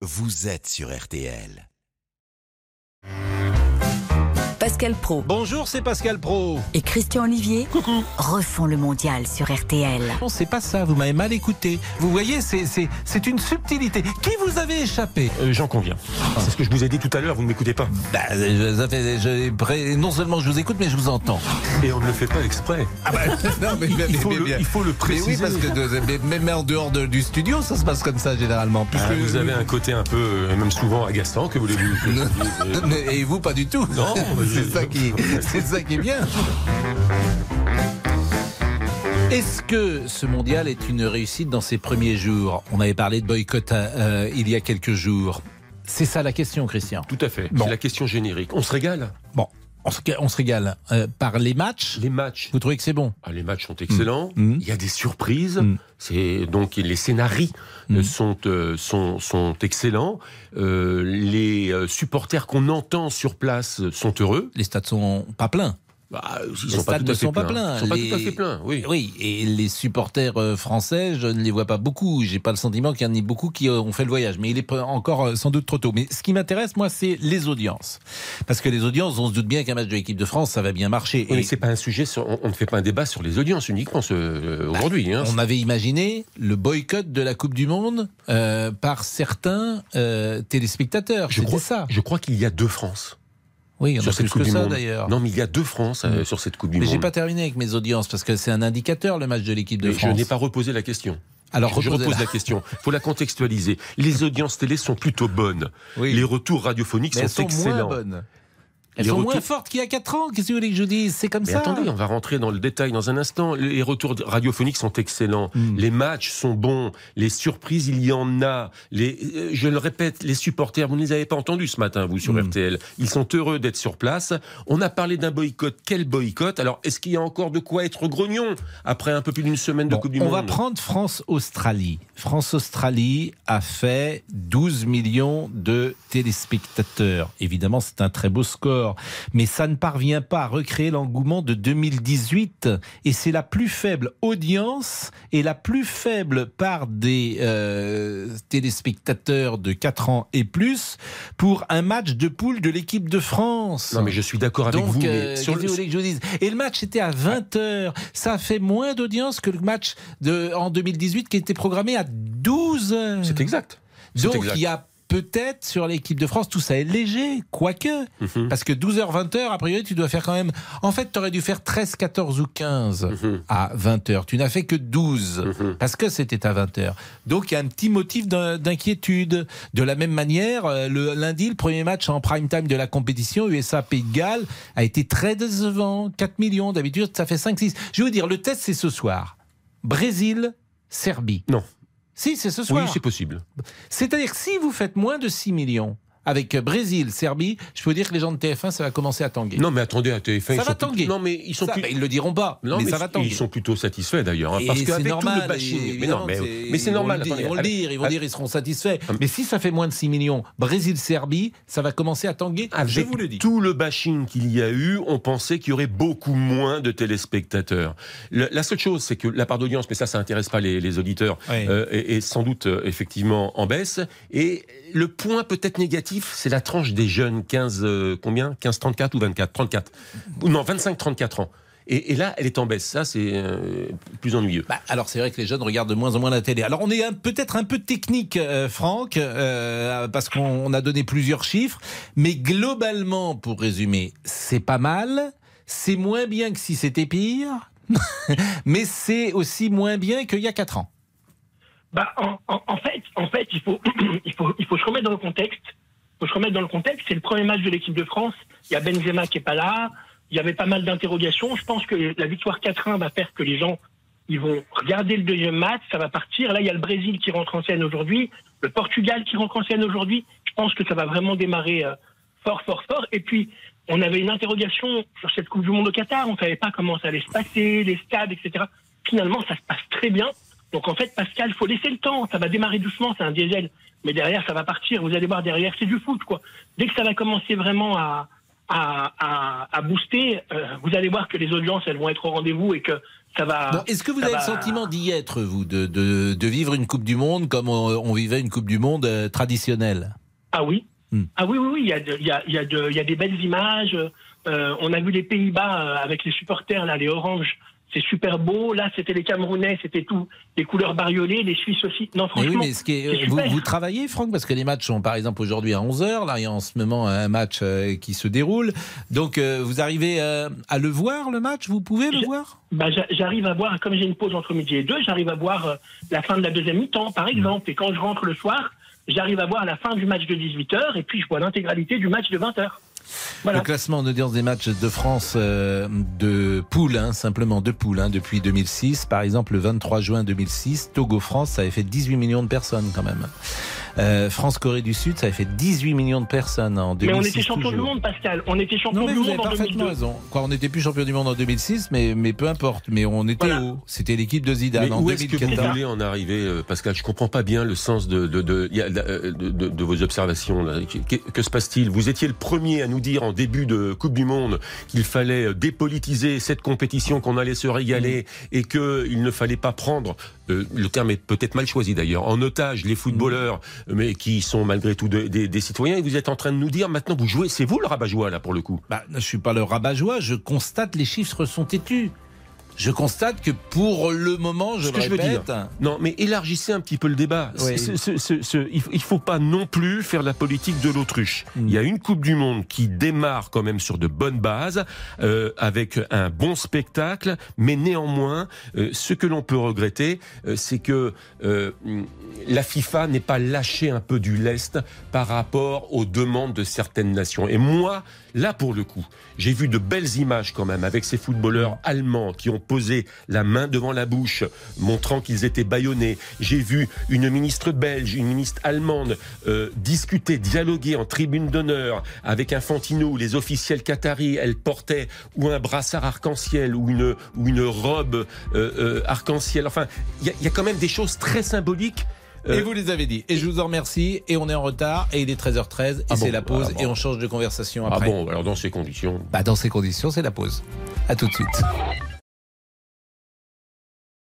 vous êtes sur RTL. Pascal Pro Bonjour, c'est Pascal Pro. et Christian Olivier Coucou. refont le mondial sur RTL. Non, c'est pas ça, vous m'avez mal écouté. Vous voyez, c'est- c'est c'est une subtilité. Qui vous avez échappé Euh, J'en conviens. C'est ce que je vous ai dit tout à l'heure, vous ne m'écoutez pas. Bah, je- ça fait- je- Non seulement je vous écoute, mais je vous entends. Et on ne le fait pas exprès. non, mais, Il faut, le, il faut le Mais préciser. oui, parce que de- mais- mais- mais en dehors de- du studio, ça se passe comme ça généralement. Ah, puisque- vous avez un côté un peu, euh, même souvent agaçant, que voulez-vous Et vous, pas du tout. Non, c'est ça qui, c'est ça qui est bien. Est-ce que ce mondial est une réussite dans ses premiers jours? On avait parlé de boycott euh, il y a quelques jours. C'est ça la question, Christian. Tout à fait. Bon. C'est la question générique. On se régale? Bon, on se, on se régale Euh, par les matchs. Les matchs. Vous trouvez que c'est bon? Ah, les matchs sont excellents. Mm. Il y a des surprises. Mm. C'est donc les scénarii Mm. euh, sont, euh, sont sont excellents. Euh, les supporters qu'on entend sur place sont heureux. Les stades sont pas pleins. Bah, ils Les sont pas stades ne sont pas pleins. Ils sont pas Les- tout à fait pleins. Oui. Oui, et les supporters euh, français, je ne les vois pas beaucoup. J'ai pas le sentiment qu'il y en ait beaucoup qui ont fait le voyage, mais il est pas- encore euh, sans doute trop tôt. Mais ce qui m'intéresse, moi, c'est les audiences, parce que les audiences, on se doute bien qu'un match de l'équipe de France, ça va bien marcher. Oui, mais Et c'est pas un sujet. sur- on, ne fait pas un débat sur les audiences uniquement ce- euh, aujourd'hui. hein. on avait imaginé le boycott de la Coupe du Monde euh, par certains euh, téléspectateurs. Je crois, ça. je crois qu'il y a deux France Oui, il y en a plus Coupe que ça d'ailleurs. Non, mais il y a deux France euh, sur cette Coupe du Mais j'ai Monde. pas terminé avec mes audiences parce que c'est un indicateur le match de l'équipe de Mais je France. n'ai pas reposé la question. Alors je repose la question. Il faut la contextualiser. Les audiences télé sont plutôt bonnes. Oui. Les retours radiophoniques Mais elles sont, sont excellents. moins bonnes. Elles Les sont retours- moins fortes qu'il y a 4 ans. Qu'est-ce que vous voulez que je vous dise? C'est comme Mais ça. attendez, on va rentrer dans le détail dans un instant. Les retours radiophoniques sont excellents. Mm. Les matchs sont bons. Les surprises, il y en a. Les, euh, je le répète, les supporters, vous ne les avez pas entendus ce matin, vous, sur Mm. RTL. Ils sont heureux d'être sur place. On a parlé d'un boycott. Quel boycott? Alors, est-ce qu'il y a encore de quoi être grognon après un peu plus d'une semaine de Bon, Coupe du on Monde? va prendre France-Australie. France-Australie a fait 12 millions de téléspectateurs. Évidemment, c'est un très beau score, mais ça ne parvient pas à recréer l'engouement de 2018. Et c'est la plus faible audience et la plus faible part des euh, téléspectateurs de 4 ans et plus pour un match de poule de l'équipe de France. Non, mais je suis d'accord avec Donc, vous. euh, mais sur qu'est-ce que le- que je vous dise Et le match était à 20h. Ça a fait moins d'audience que le match de, en 2018 qui était programmé à 12h. C'est exact. Donc il y a peut-être sur l'équipe de France, tout ça est léger, quoique. Mhm. Parce que 12h, 20h, a priori, tu dois faire quand même. En fait, tu aurais dû faire 13, 14 ou 15 Mhm. à 20h. Tu n'as fait que 12 Mhm. parce que c'était à 20h. Donc il y a un petit motif d'in- d'inquiétude. De la même manière, euh, le lundi, le premier match en prime time de la compétition, USA Pays de Galles, a été très décevant. 4 millions, d'habitude ça fait 5-6. Je vais vous dire, le test c'est ce soir. Brésil, Serbie. Non. Si, c'est ce Oui, soir. c'est possible. C'est-à-dire que si vous faites moins de 6 millions avec Brésil, Serbie, je peux vous dire que les gens de TF1, ça va commencer à tanguer. Non, mais attendez, à TF1, Ça ils va sont tanguer. Non, mais ils sont Ça, plus- bah, ils le diront pas, Non, mais, mais, ça va tanguer. ils sont plutôt satisfaits d'ailleurs, hein, parce qu'avec tout le bashing, mais non, mais, c'est- ils vont normal. attendez, Ils vont le avec- dire, ils vont dire, ils seront satisfaits. Hum. Mais si ça fait moins de 6 millions, Brésil-Serbie, ça va commencer à tanguer. Avec je vous le dis. tout le bashing qu'il y a eu, on pensait qu'il y aurait beaucoup moins de téléspectateurs. Le- la seule chose, c'est que la part d'audience, mais ça, ça intéresse pas les, les auditeurs, euh, est, est sans doute euh, effectivement en baisse. Et le point peut-être négatif, c'est la tranche des jeunes, 15 euh, combien? 15 34 ou 24 34 Ou non, 25 34 ans. Et, et là, elle est en baisse. Ça, c'est euh, plus ennuyeux. Bah, alors c'est vrai que les jeunes regardent de moins en moins la télé. Alors on est un- peut-être un peu technique, euh, Franck, euh, parce qu'on on a donné plusieurs chiffres, mais globalement, pour résumer, c'est pas mal. C'est moins bien que si c'était pire, mais c'est aussi moins bien qu'il y a 4 ans. Bah, en, en- en fait, en fait, il faut, il faut, il faut se remettre dans le contexte. Faut se remettre dans le contexte. C'est le premier match de l'équipe de France. Il y a Benzema qui est pas là. Il y avait pas mal d'interrogations. Je pense que la victoire 4-1 va faire que les gens, ils vont regarder le deuxième match. Ça va partir. Là, il y a le Brésil qui rentre en scène aujourd'hui. Le Portugal qui rentre en scène aujourd'hui. Je pense que ça va vraiment démarrer euh, fort, fort, fort. Et puis, on avait une interrogation sur cette Coupe du Monde au Qatar. On savait pas comment ça allait se passer, les stades, etc. Finalement, ça se passe très bien. Donc en fait, Pascal, faut laisser le temps. Ça va démarrer doucement, c'est un diesel. Mais derrière, ça va partir. Vous allez voir, derrière, c'est du foot, quoi. Dès que ça va commencer vraiment à, à, à, à booster, euh, vous allez voir que les audiences, elles vont être au rendez-vous et que ça va. Bon, Est-ce que vous avez le sentiment d'y être, vous, de, de, de vivre une Coupe du Monde comme on, on vivait une Coupe du Monde euh, traditionnelle? Ah oui. Hmm. Ah oui, oui, oui. Il y a, de- il y a, il y a, de- il y a des belles images. Euh, on a vu les Pays-Bas avec les supporters, là, les oranges. C'est super beau. Là, c'était les Camerounais, c'était tout. Les couleurs bariolées, les Suisses aussi. Non, Mais franchement. oui, mais ce qui est- c'est vous, travaillez, Franck, parce que les matchs sont par exemple aujourd'hui à 11h. Là, il y a en ce moment un match euh, qui se déroule. Donc, euh, vous arrivez euh, à le voir, le match? Vous pouvez le Je- voir? Bah, j'a- j'arrive à voir, comme j'ai une pause entre midi et deux, j'arrive à voir euh, la fin de la deuxième mi-temps, par exemple. Et quand je rentre le soir, j'arrive à voir la fin du match de 18h et puis je vois l'intégralité du match de 20h. Le classement en audience des matchs de France euh, de poule, hein, simplement de poule, hein, depuis 2006. Par exemple, le 23 juin 2006, Togo-France, ça avait fait 18 millions de personnes quand même. Euh, France-Corée du Sud, ça avait fait 18 millions de personnes en 2006. Mais on était champion du monde, Pascal. On était champion Non mais du vous avez monde en parfaitement 2002. raison. Quoi, on n'était plus champion du monde en 2006, mais, mais peu importe. Mais on était Voilà. haut. C'était l'équipe de Zidane Mais en où est-ce que vous 2014. voulez en arriver, euh, Pascal? Je comprends pas bien le sens de, euh, de, de- de vos observations. Là. Que, que se passe-t-il? Vous étiez le premier à nous dire en début de Coupe du Monde qu'il fallait dépolitiser cette compétition, qu'on allait se régaler et qu'il ne fallait pas prendre, euh, le terme est peut-être mal choisi d'ailleurs, en otage les footballeurs, mais qui sont malgré tout de- des, des citoyens. Et vous êtes en train de nous dire maintenant, vous jouez, c'est vous le rabat-joie là pour le coup. Bah, je suis pas le rabat-joie, je constate les chiffres sont têtus. Je constate que pour le moment, je Ce le que je veux répète, Non, mais élargissez un petit peu le débat. Oui. Ce- ce- ce- ce- il faut- il faut pas non plus faire la politique de l'autruche. Mm. Il y a une Coupe du Monde qui démarre quand même sur de bonnes bases, euh, avec un bon spectacle, mais néanmoins, euh, ce que l'on peut regretter, euh, c'est que la FIFA n'ait pas lâché un peu du lest par rapport aux demandes de certaines nations. Et moi, là pour le coup, j'ai vu de belles images quand même avec ces footballeurs allemands qui ont posé la main devant la bouche, montrant qu'ils étaient bâillonnés. J'ai vu une ministre belge, une ministre allemande euh, discuter, dialoguer en tribune d'honneur avec Infantino, les officiels qataris. Elle portait ou un brassard arc-en-ciel ou une ou une robe euh, euh, arc-en-ciel. Enfin, il y, a- il y a quand même des choses très symboliques. Et vous les avez dit. Et je vous en remercie. Et on est en retard. Et il est 13h13. Et Ah c'est bon la pause. Ah bon. Et on change de conversation ah après. bon, alors dans ces conditions. Bah, dans ces conditions, c'est la pause. À tout de suite.